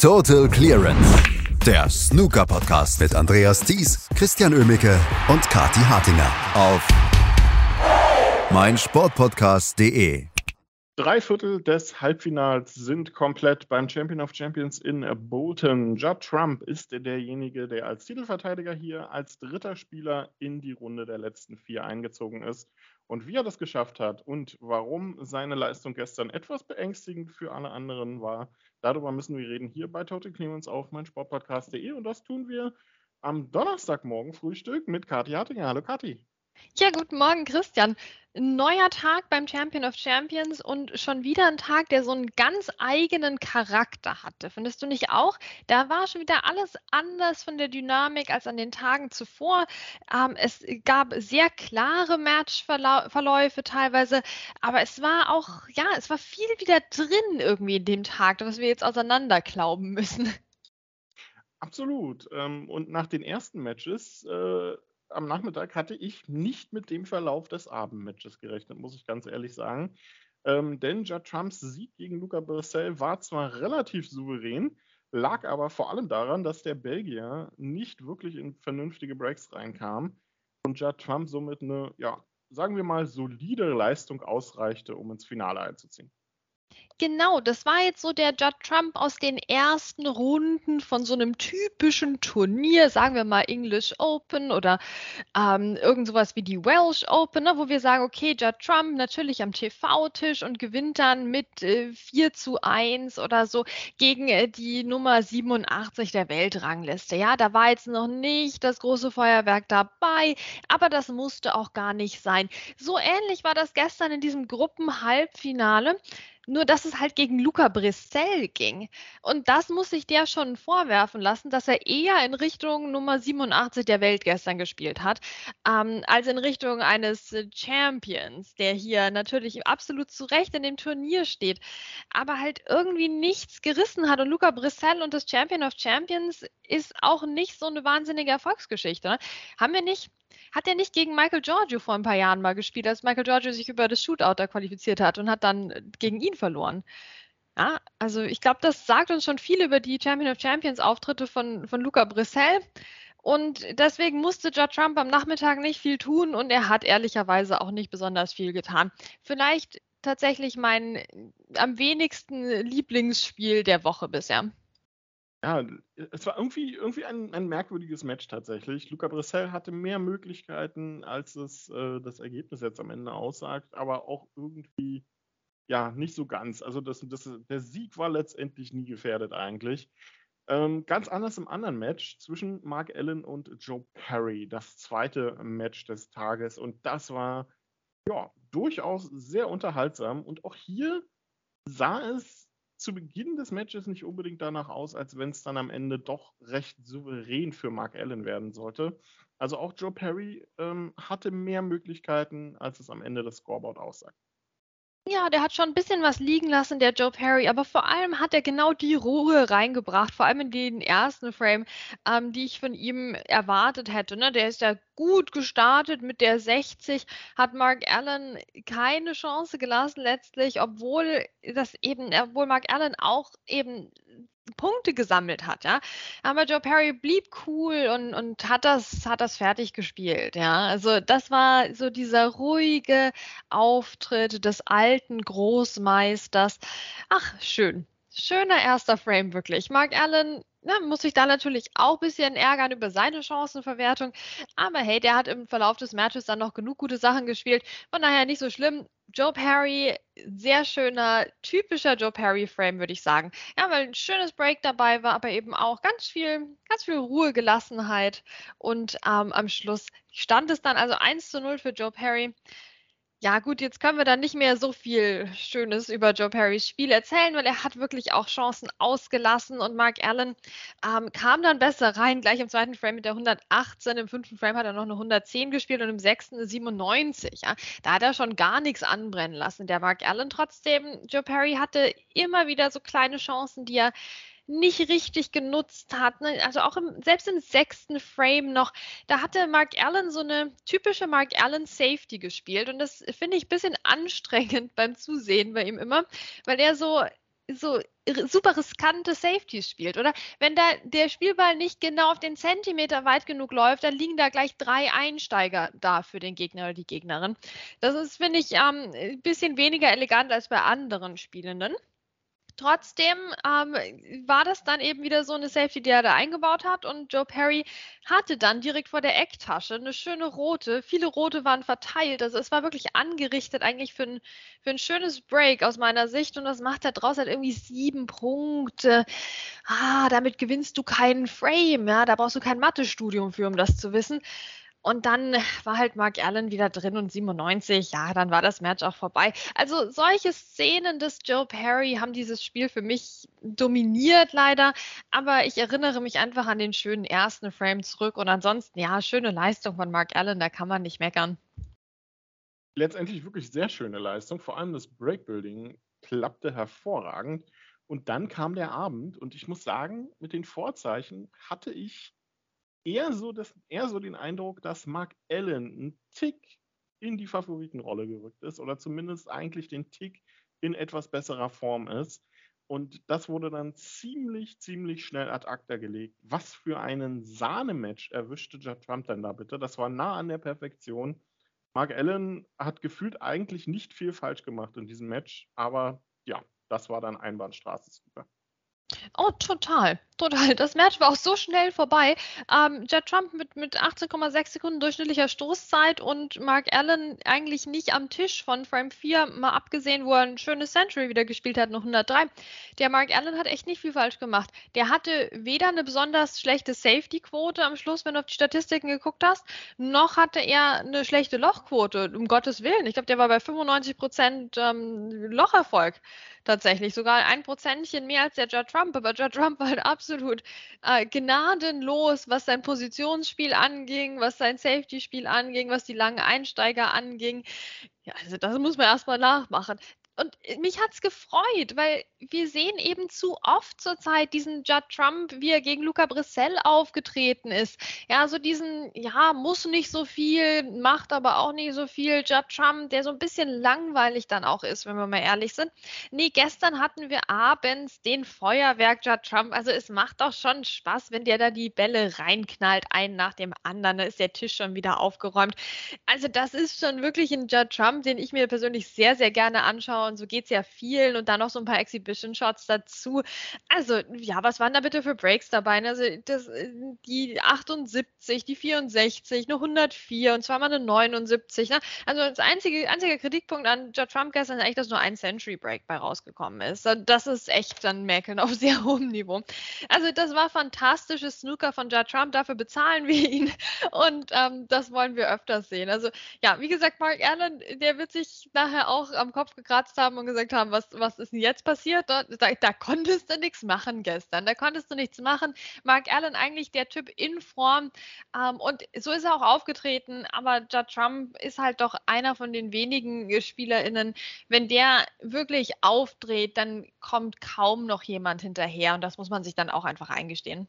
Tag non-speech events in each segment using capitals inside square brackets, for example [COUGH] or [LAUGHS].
Total Clearance. Der Snooker-Podcast mit Andreas Thies, Christian Ömicke und Kati Hartinger auf meinsportpodcast.de. Drei Viertel des Halbfinals sind komplett beim Champion of Champions in Bolton. Judd Trump ist derjenige, der als Titelverteidiger hier als dritter Spieler in die Runde der letzten vier eingezogen ist. Und wie er das geschafft hat und warum seine Leistung gestern etwas beängstigend für alle anderen war, darüber müssen wir reden hier bei Total Clemens auf meinsportpodcast.de. Und das tun wir am Donnerstagmorgen Frühstück mit Kathi Hartinger. Hallo Kathi. Ja, guten Morgen, Christian. Neuer Tag beim Champion of Champions und schon wieder ein Tag, der so einen ganz eigenen Charakter hatte. Findest du nicht auch? Da war schon wieder alles anders von der Dynamik als an den Tagen zuvor. Ähm, es gab sehr klare Matchverläufe teilweise, aber es war auch, ja, es war viel wieder drin irgendwie in dem Tag, was wir jetzt auseinanderklauben müssen. Absolut. Ähm, und nach den ersten Matches äh, am Nachmittag hatte ich nicht mit dem Verlauf des Abendmatches gerechnet, muss ich ganz ehrlich sagen. Ähm, denn Judd Trumps Sieg gegen Luca Brissell war zwar relativ souverän, lag aber vor allem daran, dass der Belgier nicht wirklich in vernünftige Breaks reinkam und Judd Trump somit eine, ja, sagen wir mal, solide Leistung ausreichte, um ins Finale einzuziehen. Genau, das war jetzt so der Judd Trump aus den ersten Runden von so einem typischen Turnier, sagen wir mal English Open oder ähm, irgend sowas wie die Welsh Open, ne, wo wir sagen, okay, Judd Trump natürlich am TV-Tisch und gewinnt dann mit äh, 4 zu 1 oder so gegen äh, die Nummer 87 der Weltrangliste. Ja, da war jetzt noch nicht das große Feuerwerk dabei, aber das musste auch gar nicht sein. So ähnlich war das gestern in diesem Gruppenhalbfinale. Nur, dass es halt gegen Luca Brissell ging. Und das muss sich der schon vorwerfen lassen, dass er eher in Richtung Nummer 87 der Welt gestern gespielt hat, ähm, als in Richtung eines Champions, der hier natürlich absolut zu Recht in dem Turnier steht, aber halt irgendwie nichts gerissen hat. Und Luca Brissell und das Champion of Champions ist auch nicht so eine wahnsinnige Erfolgsgeschichte. Ne? Haben wir nicht hat er nicht gegen Michael Giorgio vor ein paar Jahren mal gespielt, als Michael Giorgio sich über das Shootout da qualifiziert hat und hat dann äh, gegen ihn verloren? Ja, also ich glaube, das sagt uns schon viel über die Champion of Champions Auftritte von, von Luca Brissell. Und deswegen musste Judd Trump am Nachmittag nicht viel tun und er hat ehrlicherweise auch nicht besonders viel getan. Vielleicht tatsächlich mein äh, am wenigsten Lieblingsspiel der Woche bisher. Ja, es war irgendwie, irgendwie ein, ein merkwürdiges Match tatsächlich. Luca Brissell hatte mehr Möglichkeiten, als es äh, das Ergebnis jetzt am Ende aussagt, aber auch irgendwie, ja, nicht so ganz. Also das, das, der Sieg war letztendlich nie gefährdet eigentlich. Ähm, ganz anders im anderen Match zwischen Mark Allen und Joe Perry, das zweite Match des Tages. Und das war ja durchaus sehr unterhaltsam. Und auch hier sah es zu Beginn des Matches nicht unbedingt danach aus, als wenn es dann am Ende doch recht souverän für Mark Allen werden sollte. Also auch Joe Perry ähm, hatte mehr Möglichkeiten, als es am Ende des Scoreboard aussagt. Ja, der hat schon ein bisschen was liegen lassen, der Joe Perry, aber vor allem hat er genau die Ruhe reingebracht, vor allem in den ersten Frame, ähm, die ich von ihm erwartet hätte. Ne? Der ist ja gut gestartet mit der 60, hat Mark Allen keine Chance gelassen letztlich, obwohl das eben, obwohl Mark Allen auch eben Punkte gesammelt hat, ja. Aber Joe Perry blieb cool und, und hat das, hat das fertig gespielt, ja. Also das war so dieser ruhige Auftritt des alten Großmeisters. Ach, schön. Schöner erster Frame, wirklich. Mark Allen na, muss sich da natürlich auch ein bisschen ärgern über seine Chancenverwertung. Aber hey, der hat im Verlauf des Matches dann noch genug gute Sachen gespielt. Von daher nicht so schlimm. Joe Perry, sehr schöner, typischer Joe Perry-Frame, würde ich sagen. Ja, weil ein schönes Break dabei war, aber eben auch ganz viel, ganz viel Ruhe, Gelassenheit. Und ähm, am Schluss stand es dann also 1 zu 0 für Joe Perry. Ja, gut, jetzt können wir dann nicht mehr so viel Schönes über Joe Perrys Spiel erzählen, weil er hat wirklich auch Chancen ausgelassen und Mark Allen ähm, kam dann besser rein, gleich im zweiten Frame mit der 118, im fünften Frame hat er noch eine 110 gespielt und im sechsten eine 97. Ja. Da hat er schon gar nichts anbrennen lassen, der Mark Allen. Trotzdem, Joe Perry hatte immer wieder so kleine Chancen, die er nicht richtig genutzt hat. Ne? Also auch im, selbst im sechsten Frame noch, da hatte Mark Allen so eine typische Mark Allen Safety gespielt und das finde ich ein bisschen anstrengend [LAUGHS] beim Zusehen bei ihm immer, weil er so so super riskante Safeties spielt, oder? Wenn da der Spielball nicht genau auf den Zentimeter weit genug läuft, dann liegen da gleich drei Einsteiger da für den Gegner oder die Gegnerin. Das ist, finde ich, ähm, ein bisschen weniger elegant als bei anderen Spielenden. Trotzdem ähm, war das dann eben wieder so eine Safety, die er da eingebaut hat und Joe Perry hatte dann direkt vor der Ecktasche eine schöne rote. Viele rote waren verteilt, also es war wirklich angerichtet eigentlich für ein, für ein schönes Break aus meiner Sicht und das macht er draus halt irgendwie sieben Punkte. Ah, damit gewinnst du keinen Frame, ja, da brauchst du kein Mathestudium für, um das zu wissen. Und dann [LAUGHS] war halt Mark Allen wieder drin und 97, ja, dann war das Match auch vorbei. Also solche Szenen des Joe Perry haben dieses Spiel für mich dominiert leider, aber ich erinnere mich einfach an den schönen ersten Frame zurück. Und ansonsten, ja, schöne Leistung von Mark Allen, da kann man nicht meckern. Letztendlich wirklich sehr schöne Leistung, vor allem das Breakbuilding klappte hervorragend. Und dann kam der Abend. Und ich muss sagen, mit den Vorzeichen hatte ich eher so, das, eher so den Eindruck, dass Mark Allen ein Tick in die Favoritenrolle gerückt ist oder zumindest eigentlich den Tick in etwas besserer Form ist. Und das wurde dann ziemlich, ziemlich schnell ad acta gelegt. Was für einen Sahnematch erwischte Judd Trump denn da bitte? Das war nah an der Perfektion. Mark Allen hat gefühlt eigentlich nicht viel falsch gemacht in diesem Match, aber ja, das war dann Einbahnstraße. Oh, total. Total. Das Match war auch so schnell vorbei. Ähm, Judd Trump mit, mit 18,6 Sekunden durchschnittlicher Stoßzeit und Mark Allen eigentlich nicht am Tisch von Frame 4, mal abgesehen, wo er ein schönes Century wieder gespielt hat, noch 103. Der Mark Allen hat echt nicht viel falsch gemacht. Der hatte weder eine besonders schlechte Safety-Quote am Schluss, wenn du auf die Statistiken geguckt hast, noch hatte er eine schlechte Lochquote, um Gottes Willen. Ich glaube, der war bei 95 Prozent ähm, Locherfolg tatsächlich. Sogar ein Prozentchen mehr als der Judd Trump. Aber Judd Trump war halt absolut äh, gnadenlos, was sein Positionsspiel anging, was sein Safety-Spiel anging, was die langen Einsteiger anging. Ja, also das muss man erstmal nachmachen und äh, mich hat es gefreut, weil wir sehen eben zu oft zurzeit diesen Judd Trump, wie er gegen Luca Brissell aufgetreten ist. Ja, so diesen, ja, muss nicht so viel, macht aber auch nicht so viel Judd Trump, der so ein bisschen langweilig dann auch ist, wenn wir mal ehrlich sind. Nee, gestern hatten wir abends den Feuerwerk Judd Trump. Also es macht doch schon Spaß, wenn der da die Bälle reinknallt, einen nach dem anderen. Da ist der Tisch schon wieder aufgeräumt. Also das ist schon wirklich ein Judd Trump, den ich mir persönlich sehr, sehr gerne anschaue und so geht es ja vielen und dann noch so ein paar Exhibition-Shots dazu. Also, ja, was waren da bitte für Breaks dabei? Also, das, äh, die 78, die 64, eine 104 und zweimal eine 79. Ne? Also, das einzige, einzige Kritikpunkt an George Trump gestern ist eigentlich, dass nur ein Century Break bei rausgekommen ist. Das ist echt dann Mäkeln auf [LAUGHS] sehr hohem Niveau. Also, das war fantastisches Snooker von Judd Trump. Dafür bezahlen wir ihn [LAUGHS] und ähm, das wollen wir öfters sehen. Also, ja, wie gesagt, Mark Allen, der wird sich nachher auch am Kopf gekratzt haben und gesagt haben, was, was ist denn jetzt passiert? Da, da, da konntest du nichts machen gestern. Da konntest du nichts machen. Mark Allen eigentlich der Typ in Form ähm, und so ist er auch aufgetreten, aber Judd Trump ist halt doch einer von den wenigen SpielerInnen, wenn der wirklich aufdreht, dann kommt kaum noch jemand hinterher und das muss man sich dann auch einfach eingestehen.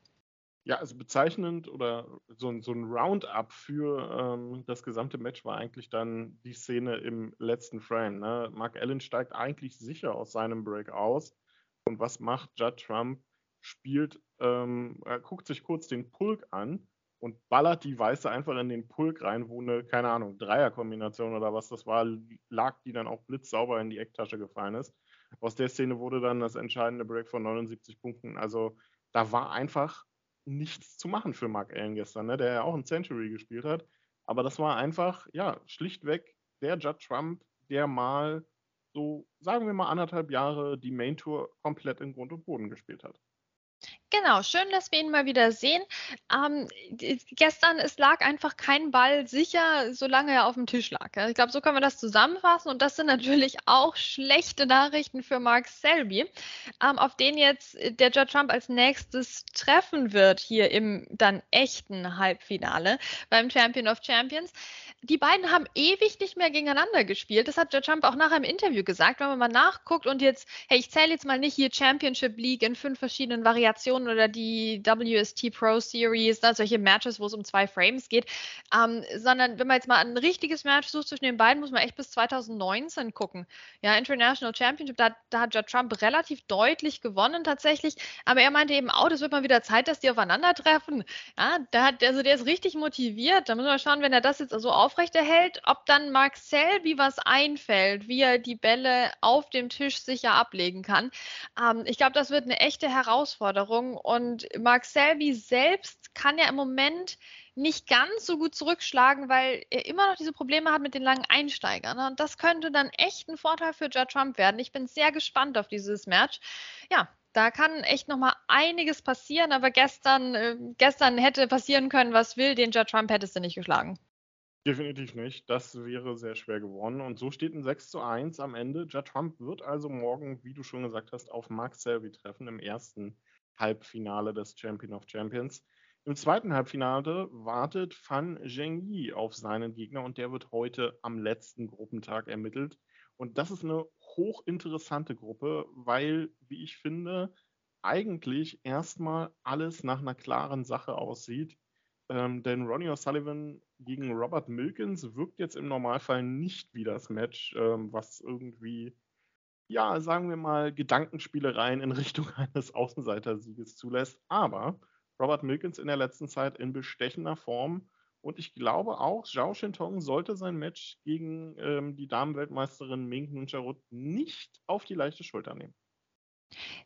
Ja, also bezeichnend oder so, ein, so ein Roundup für ähm, das gesamte Match war eigentlich dann die Szene im letzten Frame. Ne? Mark Allen steigt eigentlich sicher aus seinem Break aus. Und was macht Judd Trump? Spielt, ähm, guckt sich kurz den Pulk an und ballert die Weiße einfach in den Pulk rein, wo eine, keine Ahnung, Dreierkombination oder was das war, lag, die dann auch blitzsauber in die Ecktasche gefallen ist. Aus der Szene wurde dann das entscheidende Break von 79 Punkten. Also da war einfach nichts zu machen für Mark Allen gestern, ne? der ja auch ein Century gespielt hat. Aber das war einfach, ja, schlichtweg der Judd Trump, der mal so, sagen wir mal, anderthalb Jahre die Main Tour komplett in Grund und Boden gespielt hat. Genau, schön, dass wir ihn mal wieder sehen. Ähm, gestern, es lag einfach kein Ball sicher, solange er auf dem Tisch lag. Ich glaube, so können wir das zusammenfassen. Und das sind [LAUGHS] natürlich auch schlechte Nachrichten für Mark Selby, ähm, auf den jetzt der Judge Trump als nächstes treffen wird hier im dann echten Halbfinale beim Champion of Champions. Die beiden haben ewig nicht mehr gegeneinander gespielt. Das hat Judge Trump auch nachher im Interview gesagt. Wenn man mal nachguckt und jetzt, hey, ich zähle jetzt mal nicht hier Championship League in fünf verschiedenen Variationen Variationen oder die WST Pro Series, ne, solche Matches, wo es um zwei Frames geht, ähm, sondern wenn man jetzt mal ein richtiges Match sucht zwischen den beiden, muss man echt bis 2019 gucken. Ja, International Championship, da, da hat ja Trump relativ deutlich gewonnen tatsächlich, aber er meinte eben auch, es wird mal wieder Zeit, dass die aufeinandertreffen. Ja, da hat, also der ist richtig motiviert. Da müssen wir schauen, wenn er das jetzt so aufrechterhält, ob dann Mark Selby was einfällt, wie er die Bälle auf dem Tisch sicher ablegen kann. Ähm, ich glaube, das wird eine echte Herausforderung und Mark Selby selbst kann ja im Moment nicht ganz so gut zurückschlagen, weil er immer noch diese Probleme hat mit den langen Einsteigern. Ne? Und das könnte dann echt ein Vorteil für Judd Trump werden. Ich bin sehr gespannt auf dieses Match. Ja, da kann echt noch mal einiges passieren, aber gestern, äh, gestern hätte passieren können, was will, den Judd Trump hättest du nicht geschlagen. Definitiv nicht. Das wäre sehr schwer geworden. Und so steht ein 6 zu 1 am Ende. Judd Trump wird also morgen, wie du schon gesagt hast, auf Mark Selby treffen im ersten Halbfinale des Champion of Champions. Im zweiten Halbfinale wartet Fan Zhengyi auf seinen Gegner und der wird heute am letzten Gruppentag ermittelt. Und das ist eine hochinteressante Gruppe, weil, wie ich finde, eigentlich erstmal alles nach einer klaren Sache aussieht. Ähm, denn Ronnie O'Sullivan gegen Robert Milkins wirkt jetzt im Normalfall nicht wie das Match, ähm, was irgendwie, ja, sagen wir mal, Gedankenspielereien in [LAUGHS] Richtung eines Außenseitersieges zulässt. Aber Robert Milkins in der letzten Zeit in bestechender Form. Und ich glaube auch, Zhao Shintong sollte sein Match gegen ähm, die Damenweltmeisterin Ming Nuncharut nicht auf die leichte Schulter nehmen.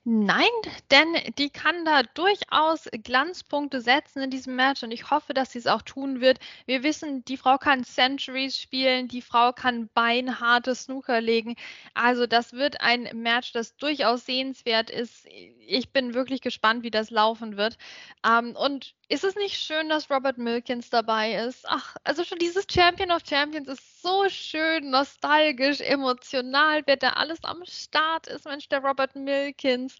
Nein, denn die kann da durchaus Glanzpunkte setzen in diesem Match und ich hoffe, dass sie es auch tun wird. Wir wissen, die Frau kann Centuries spielen, die Frau kann beinharte Snooker legen. Also das wird ein Match, das durchaus sehenswert ist. Ich bin wirklich gespannt, wie das laufen wird. Ähm, und ist es nicht schön, dass Robert Milkins dabei ist? Ach, also schon dieses Champion of Champions ist so schön, nostalgisch, emotional, wer da alles am Start ist. Mensch, der Robert Milkins.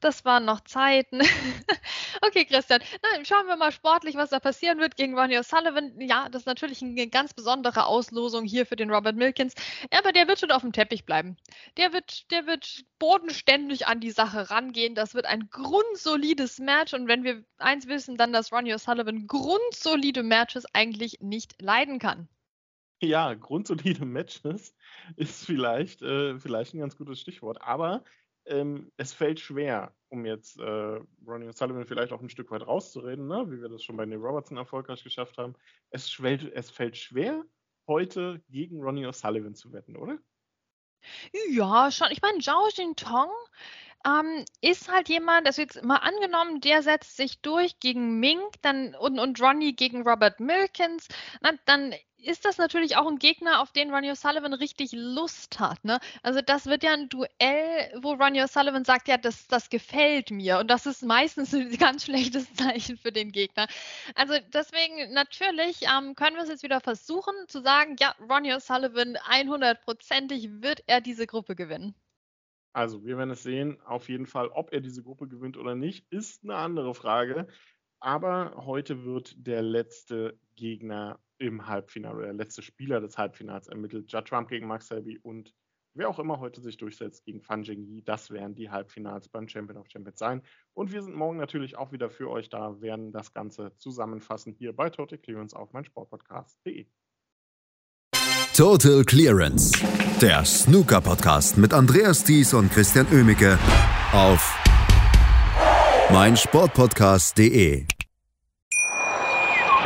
Das waren noch Zeiten. [LAUGHS] okay, Christian. Na, schauen wir mal sportlich, was da passieren wird gegen Ronnie O'Sullivan. Ja, das ist natürlich eine ganz besondere Auslosung hier für den Robert Milkins. Aber der wird schon auf dem Teppich bleiben. Der wird, der wird bodenständig an die Sache rangehen. Das wird ein grundsolides Match. Und wenn wir eins wissen, dann, dass Ronnie O'Sullivan grundsolide Matches eigentlich nicht leiden kann. Ja, grundsolide Matches ist vielleicht, äh, vielleicht ein ganz gutes Stichwort. Aber ähm, es fällt schwer, um jetzt äh, Ronnie Sullivan vielleicht auch ein Stück weit rauszureden, ne? wie wir das schon bei Neil Robertson erfolgreich geschafft haben. Es, schwellt, es fällt schwer, heute gegen Ronnie O'Sullivan zu wetten, oder? Ja, schon. Ich meine, Zhao Jintong ähm, ist halt jemand, also jetzt mal angenommen, der setzt sich durch gegen Mink dann, und, und Ronnie gegen Robert Milkins, na, dann ist das natürlich auch ein Gegner, auf den Ronnie O'Sullivan richtig Lust hat. Ne? Also das wird ja ein Duell, wo Ronnie O'Sullivan sagt, ja, das, das gefällt mir. Und das ist meistens [LAUGHS] ein ganz schlechtes Zeichen für den Gegner. Also deswegen natürlich ähm, können wir es jetzt wieder versuchen zu sagen, ja, Ronnie O'Sullivan 100%ig wird er diese Gruppe gewinnen. Also wir werden es sehen. Auf jeden Fall, ob er diese Gruppe gewinnt oder nicht, ist eine andere Frage. Aber heute wird der letzte Gegner im Halbfinale oder der letzte Spieler des Halbfinals ermittelt. Judd Trump gegen Max Selby und wer auch immer heute sich durchsetzt gegen Fan Zhengyi. Das werden die Halbfinals beim Champion of Champions sein. Und wir sind morgen natürlich auch wieder für euch da, werden das Ganze zusammenfassen hier bei Total Clearance auf meinsportpodcast.de. Total Clearance, der Snooker-Podcast mit Andreas Thies und Christian Oemicke auf meinsportpodcast.de.